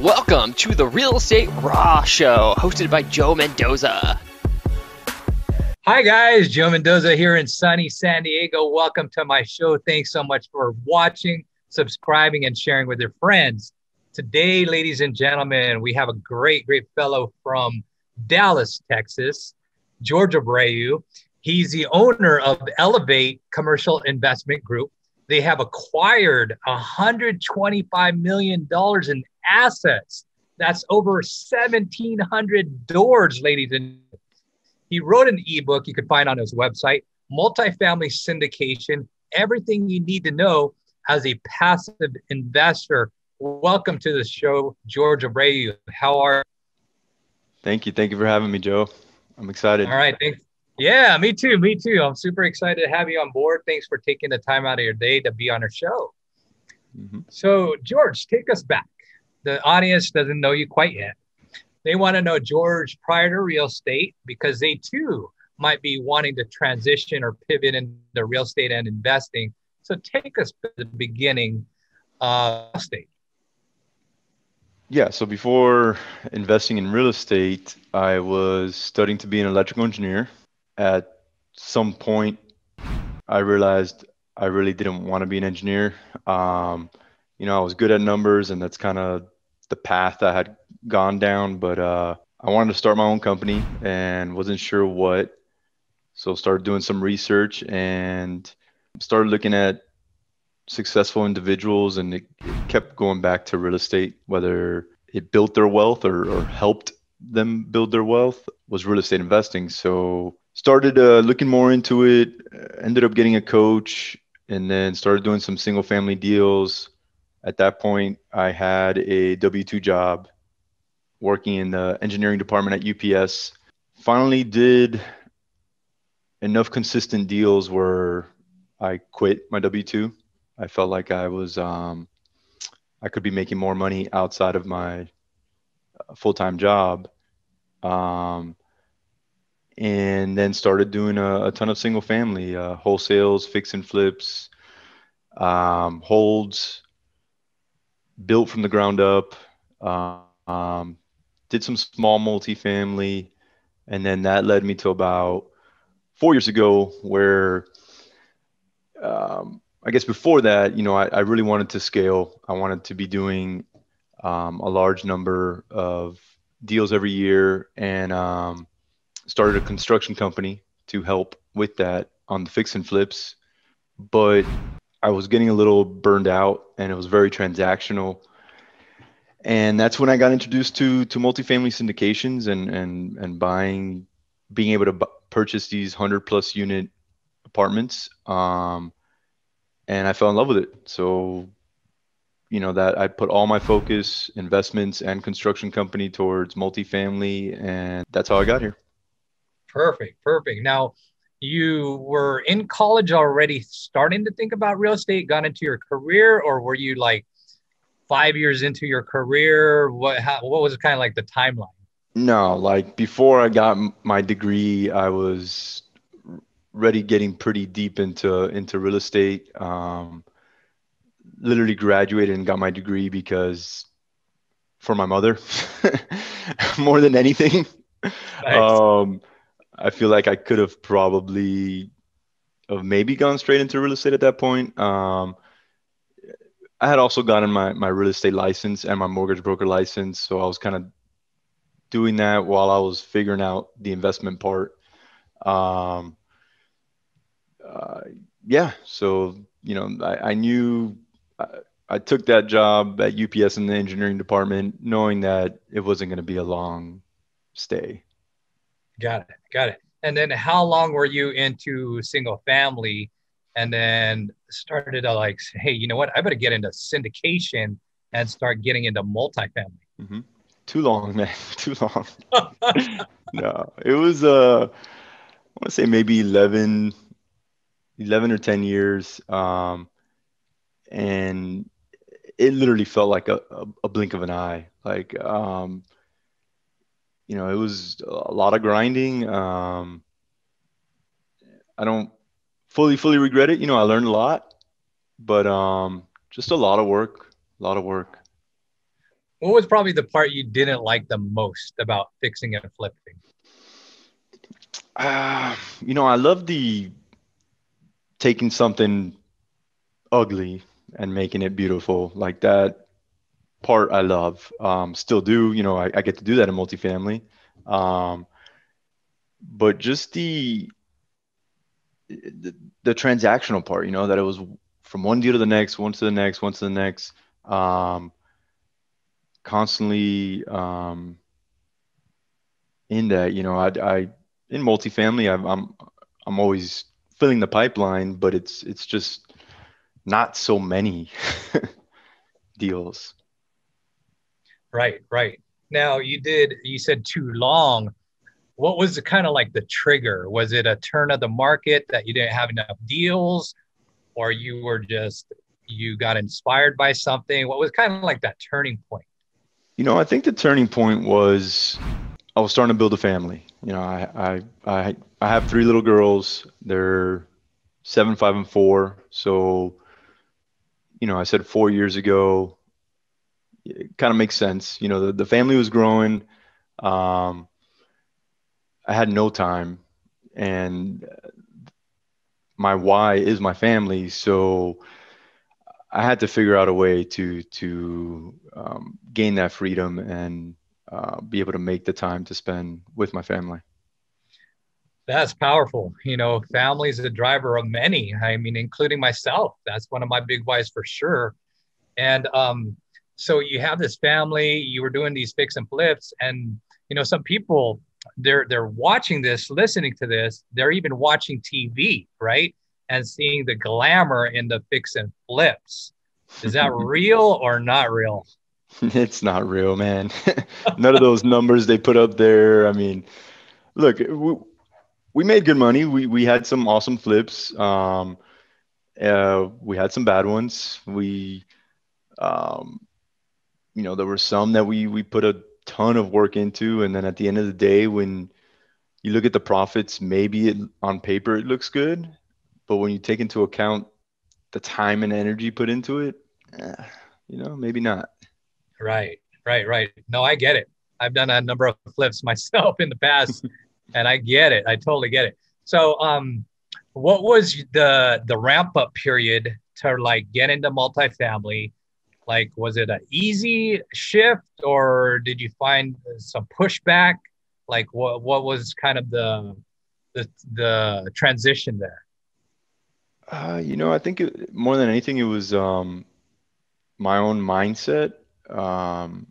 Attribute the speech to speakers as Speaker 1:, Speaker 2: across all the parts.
Speaker 1: Welcome to the Real Estate Raw Show, hosted by Joe Mendoza.
Speaker 2: Hi, guys. Joe Mendoza here in sunny San Diego. Welcome to my show. Thanks so much for watching, subscribing, and sharing with your friends. Today, ladies and gentlemen, we have a great, great fellow from Dallas, Texas, George Abreu. He's the owner of Elevate Commercial Investment Group. They have acquired $125 million in assets. That's over 1,700 doors, ladies and gentlemen. he wrote an ebook you can find on his website, Multifamily Syndication Everything You Need to Know as a Passive Investor. Welcome to the show, George Abreu. How are you?
Speaker 3: Thank you. Thank you for having me, Joe. I'm excited.
Speaker 2: All right. Thanks. Yeah, me too. Me too. I'm super excited to have you on board. Thanks for taking the time out of your day to be on our show. Mm-hmm. So, George, take us back. The audience doesn't know you quite yet. They want to know George prior to real estate because they too might be wanting to transition or pivot into real estate and investing. So take us to the beginning of estate.
Speaker 3: Yeah, so before investing in real estate, I was studying to be an electrical engineer. At some point, I realized I really didn't want to be an engineer. Um, you know, I was good at numbers, and that's kind of the path I had gone down, but uh, I wanted to start my own company and wasn't sure what. So started doing some research and started looking at successful individuals, and it, kept going back to real estate, whether it built their wealth or, or helped them build their wealth was real estate investing. So started uh, looking more into it. Ended up getting a coach, and then started doing some single family deals. At that point, I had a W two job working in the engineering department at UPS. Finally, did enough consistent deals where I quit my W two. I felt like I was um, I could be making more money outside of my uh, full time job, um, and then started doing a, a ton of single family uh, wholesales, fix and flips, um, holds, built from the ground up. Um, did some small multifamily, and then that led me to about four years ago where um, I guess before that, you know, I, I, really wanted to scale. I wanted to be doing um, a large number of deals every year and um, started a construction company to help with that on the fix and flips. But I was getting a little burned out and it was very transactional and that's when I got introduced to to multifamily syndications and and and buying, being able to b- purchase these hundred plus unit apartments. Um, and I fell in love with it. So, you know that I put all my focus, investments, and construction company towards multifamily, and that's how I got here.
Speaker 2: Perfect, perfect. Now, you were in college already, starting to think about real estate, got into your career, or were you like five years into your career? What how, what was kind of like the timeline?
Speaker 3: No, like before I got my degree, I was ready getting pretty deep into into real estate. Um, literally graduated and got my degree because for my mother more than anything. Nice. Um, I feel like I could have probably have maybe gone straight into real estate at that point. Um, I had also gotten my, my real estate license and my mortgage broker license. So I was kind of doing that while I was figuring out the investment part. Um, uh, yeah. So, you know, I, I knew I, I, took that job at UPS in the engineering department, knowing that it wasn't going to be a long stay.
Speaker 2: Got it. Got it. And then how long were you into single family? and then started to like say, hey, you know what? I better get into syndication and start getting into multifamily.
Speaker 3: Mm-hmm. Too long, man. Too long. no, it was uh, I want to say maybe 11, 11 or 10 years. Um, and it literally felt like a, a, a blink of an eye. Like, um, you know, it was a lot of grinding. Um, I don't fully fully regret it. You know, I learned a lot, but um, just a lot of work, a lot of work.
Speaker 2: what was probably the part you didn't like the most about fixing and flipping?
Speaker 3: Uh, you know, I love the taking something ugly and making it beautiful like that part I love. Um, still do, you know, I, I, get to do that in multifamily. Um, but just the, the, the transactional part, you know, that it was from one deal to the next, one to the next, one to the next. Um, constantly um, in that, you know, I, I in multifamily, I'm, I'm I'm always filling the pipeline, but it's it's just not so many deals.
Speaker 2: Right, right. Now you did you said too long. What was the kind of like the trigger? Was it a turn of the market that you didn't have enough deals, or you were just you got inspired by something? What was kind of like that turning point?
Speaker 3: You know, I think the turning point was I was starting to build a family. You know, I I I, I have three little girls. They're seven, five, and four. So, you know, I said four years ago. It kind of makes sense. You know, the, the family was growing. Um, I had no time, and my why is my family. So I had to figure out a way to to um, gain that freedom and uh, be able to make the time to spend with my family.
Speaker 2: That's powerful. You know, family is the driver of many. I mean, including myself. That's one of my big whys for sure. And um, so you have this family. You were doing these fix and flips, and you know, some people they're they're watching this, listening to this. They're even watching TV, right? And seeing the glamour in the fix and flips. Is that real or not real?
Speaker 3: It's not real, man. None of those numbers they put up there. I mean, look, we, we made good money. We we had some awesome flips. Um, uh, we had some bad ones. We, um, you know, there were some that we we put a ton of work into, and then at the end of the day, when you look at the profits, maybe it on paper it looks good, but when you take into account the time and energy put into it, eh, you know, maybe not.
Speaker 2: Right, right, right. No, I get it. I've done a number of flips myself in the past, and I get it. I totally get it. So, um, what was the the ramp up period to like get into multifamily? Like, was it an easy shift, or did you find some pushback? Like, what what was kind of the the the transition there?
Speaker 3: Uh, you know, I think it, more than anything, it was um, my own mindset um,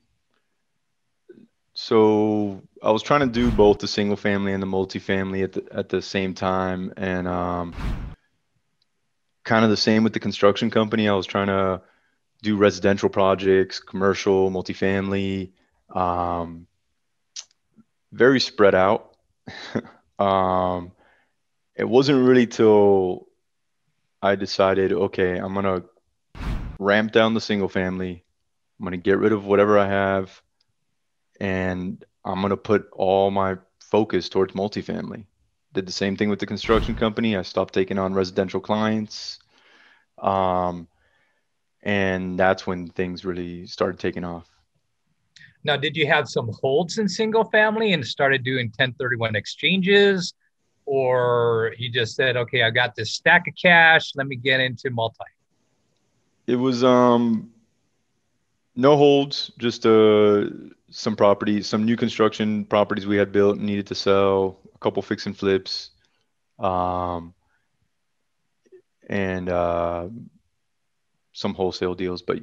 Speaker 3: so I was trying to do both the single family and the multifamily at the, at the same time, and um, kind of the same with the construction company. I was trying to do residential projects, commercial, multifamily, um, very spread out. um, it wasn't really till I decided, okay, I'm gonna ramp down the single family I'm to get rid of whatever I have and I'm to put all my focus towards multifamily. Did the same thing with the construction company. I stopped taking on residential clients. Um, and that's when things really started taking off.
Speaker 2: Now, did you have some holds in single family and started doing 1031 exchanges? Or you just said, okay, I got this stack of cash. Let me get into multi.
Speaker 3: It was um no holds, just uh, some properties, some new construction properties we had built and needed to sell, a couple fix and flips, um, and uh, some wholesale deals. But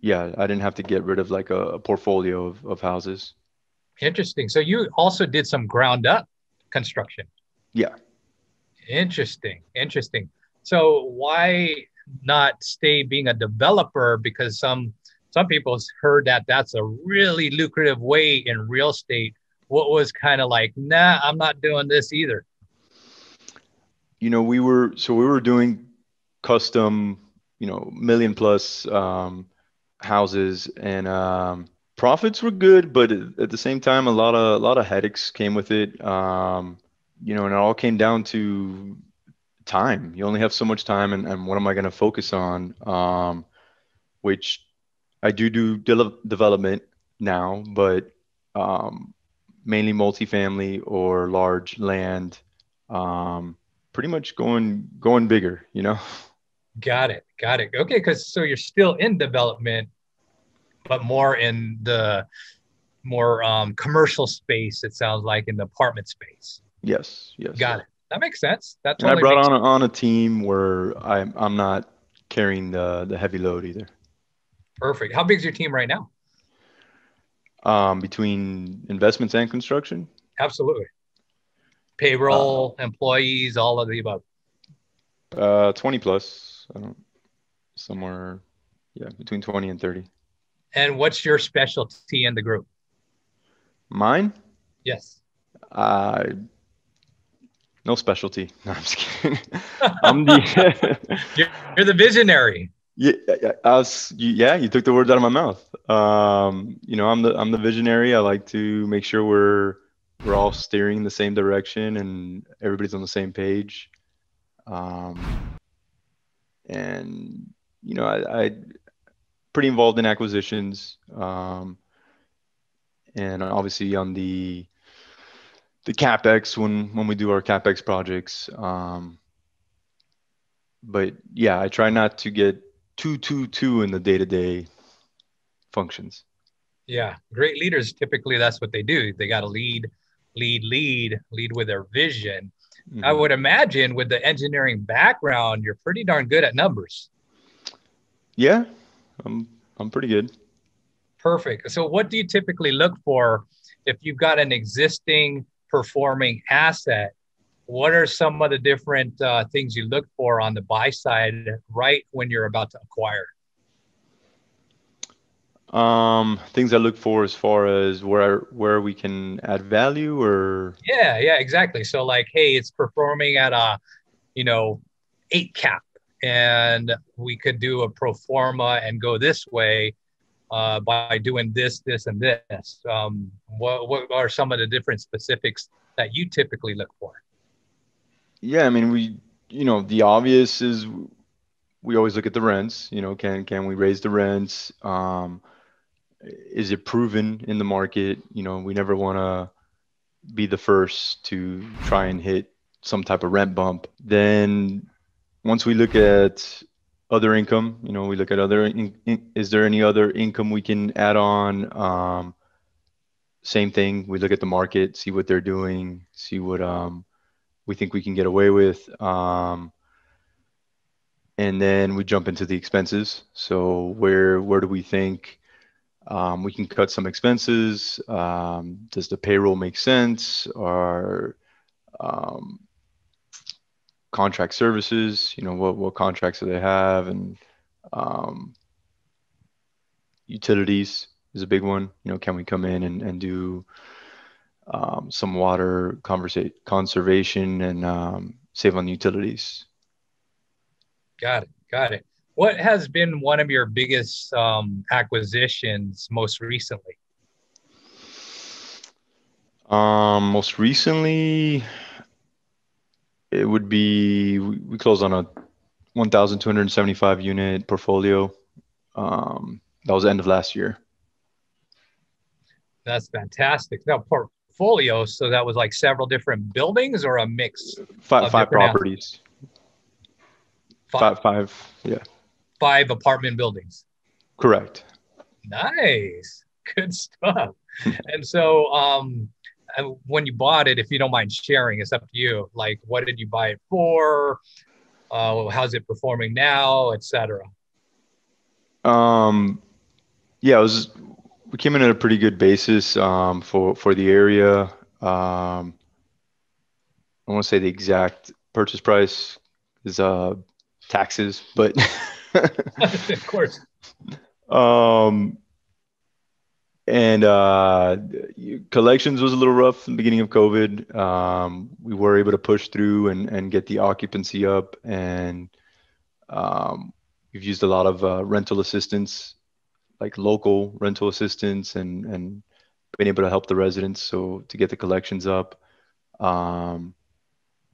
Speaker 3: yeah, I didn't have to get rid of like a, a portfolio of, of houses.
Speaker 2: Interesting. So you also did some ground up construction.
Speaker 3: Yeah.
Speaker 2: Interesting. Interesting. So why not stay being a developer? Because some some people heard that that's a really lucrative way in real estate. What was kind of like, nah, I'm not doing this either.
Speaker 3: You know, we were so we were doing custom, you know, million plus um, houses, and um, profits were good, but at the same time, a lot of a lot of headaches came with it. Um, you know, and it all came down to time. You only have so much time, and, and what am I going to focus on? Um, which I do do de- development, now, but um, mainly multifamily or large land. Um, pretty much going going bigger, you know.
Speaker 2: Got it. Got it. Okay, because so you're still in development, but more in the more um, commercial space. It sounds like in the apartment space.
Speaker 3: Yes. Yes.
Speaker 2: Got it. That makes sense. That
Speaker 3: And I brought on a, on a team where I'm I'm not carrying the the heavy load either.
Speaker 2: perfect. How big is your team right now?
Speaker 3: Um, between investments and construction,
Speaker 2: Absolutely. Payroll, employees, all of the above.
Speaker 3: uh, 20 plus. I don't, somewhere, yeah, between 20 and 30.
Speaker 2: And what's your specialty in the group?
Speaker 3: Mine,
Speaker 2: Yes.
Speaker 3: uh, no specialty. No, I'm just kidding. I'm the
Speaker 2: You're, you're the visionary.
Speaker 3: Yeah, I was, you, yeah, you took the words out of my mouth. Um, you know, I'm the I'm the visionary. I like to make sure we're we're all steering in the same direction and everybody's on the same page. Um, and you know, I, I pretty involved in acquisitions. Um, and obviously on the the capex when when we do our capex projects. Um, but yeah, I try not to get too too too in the day to day functions.
Speaker 2: Yeah. Great leaders typically that's what they do. They got to lead, lead, lead, lead with their vision. I
Speaker 3: Mhm.
Speaker 2: would imagine with the engineering background, you're pretty darn good at numbers.
Speaker 3: Yeah, I'm I'm pretty good.
Speaker 2: Perfect. So, what do you typically look for if you've got an existing performing asset? What are some of the different uh, things you look for on the buy side right when you're about to acquire?
Speaker 3: Um, things I look for as far as where where we can add value or
Speaker 2: Yeah, yeah, exactly. So, like, hey, it's performing at a, you know, eight cap, and we could do a pro forma and go this way uh, by doing this, this, and this. Um, what, what are some of the different specifics that you typically look for?
Speaker 3: yeah, I mean we you know the obvious is we always look at the rents. You know, can can we raise the rents? Um, is it proven in the market? You know, we never want to be the first to try and hit some type of rent bump. Then once we look at other income, you know, we look at other, in, in- is there any other income we can add on? Um, same thing, we look at the market, see what they're doing, see what um, we think we can get away with. Um, and then we jump into the expenses. So where where do we think um, we can cut some expenses? Um, does the payroll make sense? Or um, contract services? You know, what what contracts do they have? And um, utilities is a big one. You know, can we come in and, and do um, some water conversa- conservation and um, save on utilities?
Speaker 2: Got it. Got it. What has been one of your biggest um, acquisitions most recently?
Speaker 3: Um, most recently, it would be we, closed on a 1,275 unit portfolio. Um, that was the end of last year.
Speaker 2: That's fantastic. Now, portfolio. So that was like several different buildings or a mix?
Speaker 3: Five,
Speaker 2: Of
Speaker 3: five properties.
Speaker 2: Five,
Speaker 3: Five, five, yeah,
Speaker 2: five apartment buildings.
Speaker 3: correct.
Speaker 2: Nice. Good stuff. and so, um, and when you bought it, if you don't mind sharing, it's up to you. Like, what did you buy it for? Uh, how's it performing now, et cetera?
Speaker 3: Um, yeah, it was. We came in at a pretty good basis um, for for the area. Um, I want to say the exact purchase price is uh, taxes, but
Speaker 2: of course.
Speaker 3: um, and uh, collections was a little rough in the beginning of COVID. Um, we were able to push through and and get the occupancy up, and um, we've used a lot of uh, rental assistance like local rental assistance and and been able to help the residents so to get the collections up um,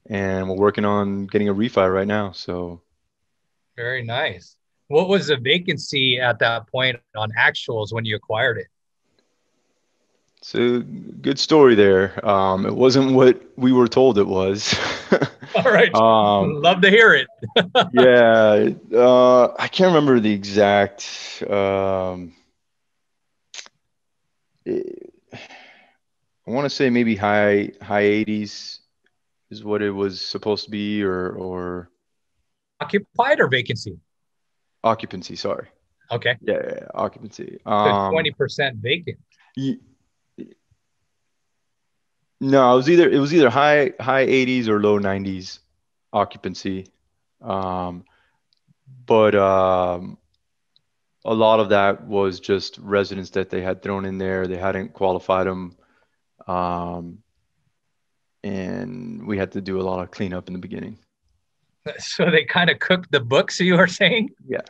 Speaker 3: and we're working on getting a refi right now so
Speaker 2: Very nice. What was the vacancy at that point on actuals when you acquired it?
Speaker 3: It's a good story there. Um, it wasn't what we were told it was.
Speaker 2: All right. Um, Love to hear it.
Speaker 3: yeah. Uh, I can't remember the exact. Um, it, I want to say maybe high high 80s is what it was supposed to be, or or
Speaker 2: occupied or vacancy.
Speaker 3: Occupancy. Sorry.
Speaker 2: Okay.
Speaker 3: Yeah, yeah, yeah. occupancy.
Speaker 2: Um, Twenty percent vacant.
Speaker 3: no, it was either it was either high high 80s or low 90s occupancy, um, but um, a lot of that was just residents that they had thrown in there. They hadn't qualified them, um, and we had to do a lot of cleanup in the beginning.
Speaker 2: So they kind of cooked the books. You were saying?
Speaker 3: Yeah,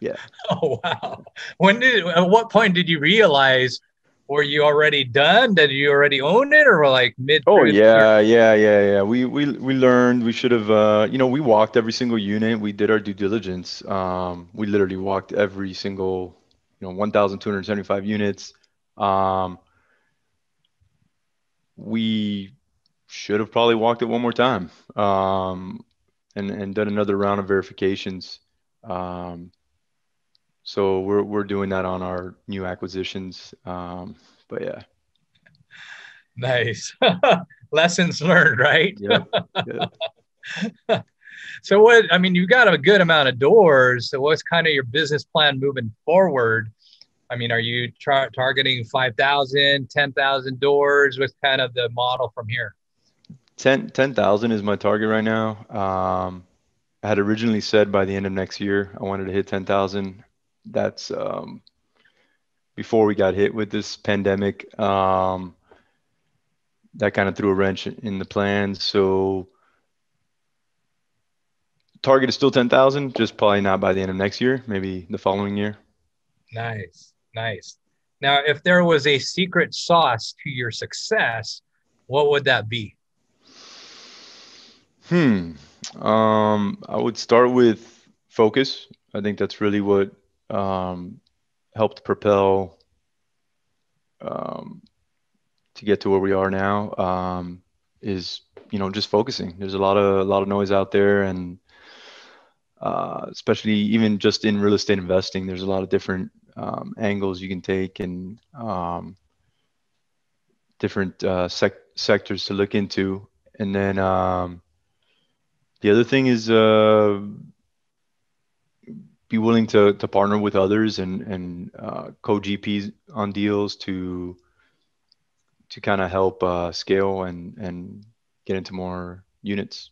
Speaker 3: yeah.
Speaker 2: Oh wow! When did? At what point did you realize? Were you already done? Did you already own it, or like mid?
Speaker 3: Oh yeah, yeah, yeah, yeah. We we we learned. We should have. Uh, you know, we walked every single unit. We did our due diligence. Um, we literally walked every single, you know, 1,275 units. Um, we should have probably walked it one more time. Um, and and done another round of verifications. Um, so we're we're doing that on our new acquisitions. Um, but yeah.
Speaker 2: Nice. Lessons learned, right?
Speaker 3: Yeah. yeah.
Speaker 2: so what I mean, you've got a good amount of doors. So what's kind of your business plan moving forward? I mean, are you tra- targeting 5,000, 10,000 doors? What's kind of the model from here?
Speaker 3: 10,000 10, is my target right now. Um, I had originally said by the end of next year, I wanted to hit 10,000 that's um, before we got hit with this pandemic. Um, that kind of threw a wrench in the plans. So target is still 10,000, just probably not by the end of next year, maybe the following year.
Speaker 2: Nice, nice. Now, if there was a secret sauce to your success, what would that be?
Speaker 3: Hmm. Um, I would start with focus. I think that's really what um, helped propel um, to get to where we are now um, is you know just focusing. There's a lot of a lot of noise out there, and uh, especially even just in real estate investing, there's a lot of different um, angles you can take and um, different uh, sec- sectors to look into. And then um, the other thing is uh, be willing to to partner with others and and uh, co GPs on deals to to kind of help uh, scale and and get into more units.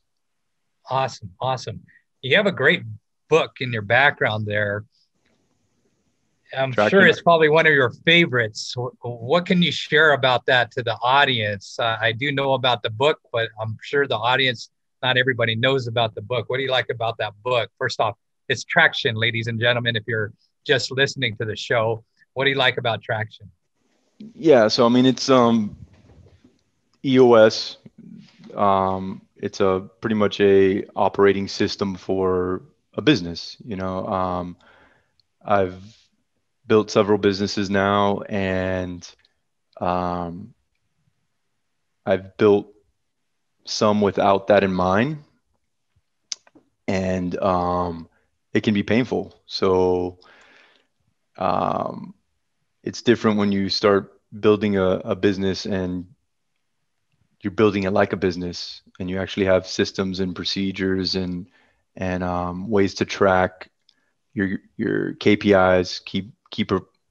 Speaker 2: Awesome, awesome. You have a great book in your background there. I'm Tracking. sure it's probably one of your favorites. What can you share about that to the audience? Uh, I do know about the book, but I'm sure the audience, not everybody knows about the book. What do you like about that book? First off, it's traction, ladies and gentlemen. If you're just listening to the show, what do you like about traction?
Speaker 3: Yeah, so I mean, it's um, EOS. Um, it's a pretty much a operating system for a business. You know, um, I've built several businesses now, and um, I've built some without that in mind, and um, it can be painful. So um, it's different when you start building a, a business and you're building it like a business and you actually have systems and procedures and and um, ways to track your your KPIs, keep key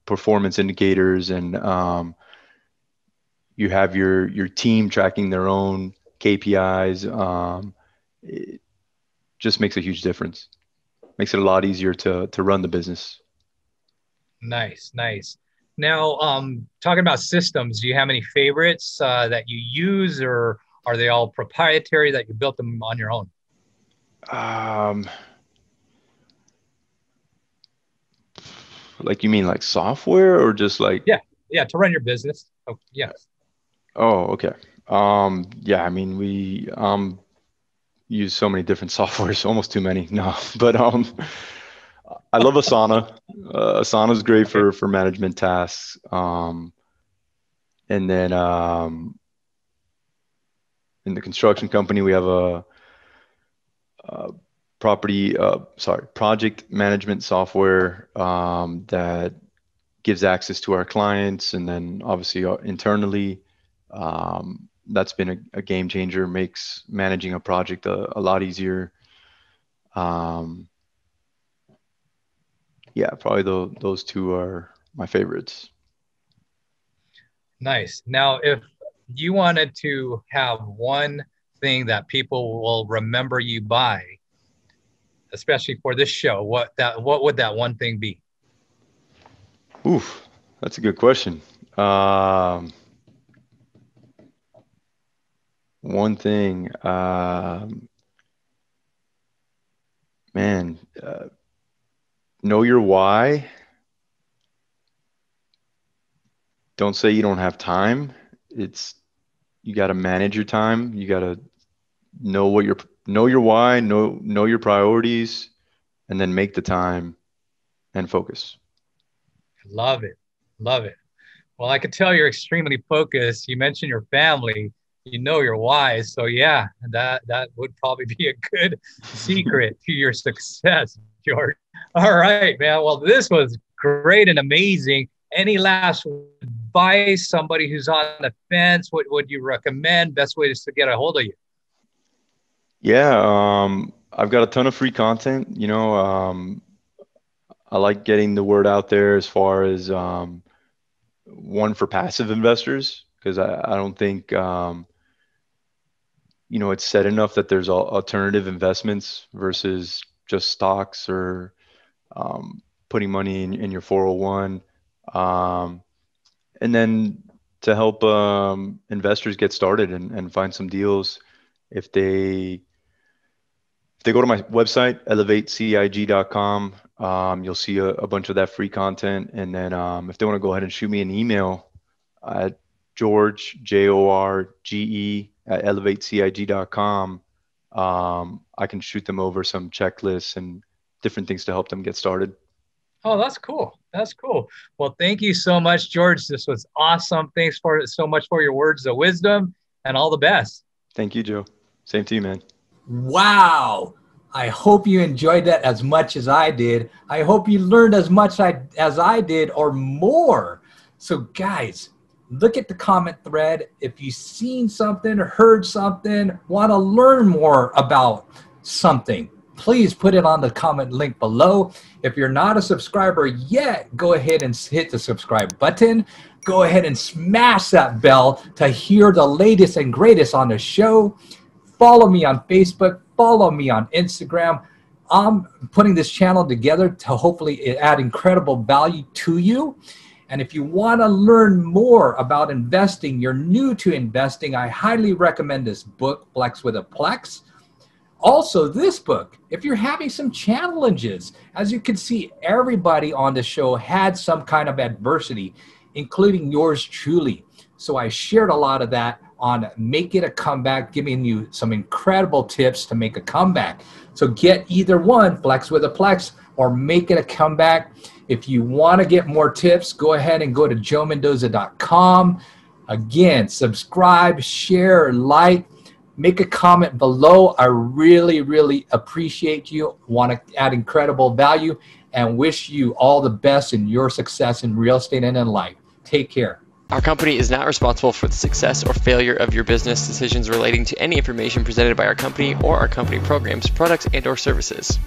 Speaker 3: performance indicators, and um, you have your your team tracking their own KPIs. Um, it just makes a huge difference makes it a lot easier to to run the business.
Speaker 2: Nice, nice. Now, um, talking about systems, do you have any favorites uh, that you use, or are they all proprietary that you built them on your own?
Speaker 3: Um, like you mean like software or just like?
Speaker 2: Yeah, yeah, to run your business. Oh, yes.
Speaker 3: Oh, okay. Um, yeah, I mean, we um use so many different softwares, almost too many. No, but um, I love Asana. Uh, Asana is great for for management tasks. Um, and then um, in the construction company, we have a, a property, uh, sorry, project management software um, that gives access to our clients, and then obviously uh, internally. Um, that's been a, a, game changer. Makes managing a project a, a lot easier. Um, yeah, probably the, those two are my favorites.
Speaker 4: Nice. Now, if you wanted to have one thing that people will remember you by, especially for this show, what that what would that one thing be?
Speaker 3: Oof, that's a good question. Um, one thing, um, man, uh, know your why. Don't say you don't have time. It's you got to manage your time. You got to know what your know your why, know know your priorities, and then make the time and focus.
Speaker 4: Love it, love it. Well, I could tell you're extremely focused. You mentioned your family. You know your why, so yeah, that that would probably be a good secret to your success, George. All right, man. Well, this was great and amazing. Any last advice? Somebody who's on the fence, what would you recommend? Best way is to get a hold of you.
Speaker 3: Yeah, um, I've got a ton of free content. You know, um, I like getting the word out there as far as um, one for passive investors because I, I don't think um, you know it's said enough that there's alternative investments versus just stocks or um, putting money in, in your 401 um, and then to help um, investors get started and, and find some deals if they if they go to my website elevatecig.com um, you'll see a, a, bunch of that free content. And then um, if they want to go ahead and shoot me an email at george j-o-r-g-e at elevatecig.com um, i can shoot them over some checklists and different things to help them get started
Speaker 4: Oh, that's cool. That's cool. Well, thank you so much, George. This was awesome. Thanks for so much for your words of wisdom and all the best.
Speaker 3: Thank you, Joe. Same to you, man.
Speaker 2: Wow. I hope you enjoyed that as much as I did. I hope you learned as much I, as I did or more. So, guys, look at the comment thread. If you've seen something, or heard something, want to learn more about something, please put it on the comment link below. If you're not a subscriber yet, go ahead and hit the subscribe button. Go ahead and smash that bell to hear the latest and greatest on the show. Follow me on Facebook, follow me on Instagram. I'm putting this channel together to hopefully add incredible value to you. And if you want to learn more about investing, you're new to investing, I highly recommend this book, Flex with a Plex. Also, this book, if you're having some challenges, as you can see, everybody on the show had some kind of adversity, including yours truly. So I shared a lot of that on Make It a Comeback, giving you some incredible tips to make a comeback. So get either one, Flex with a Plex, or Make It a Comeback. If you want to get more tips, go ahead and go to joemendoza.com. Again, subscribe, share, like make a comment below. I really, really appreciate you. Want to add incredible value and wish you all the best in your success in real estate and in life. Take care.
Speaker 1: Our company is not responsible for the success or failure of your business decisions relating to any information presented by our company or our company programs, products, and or services.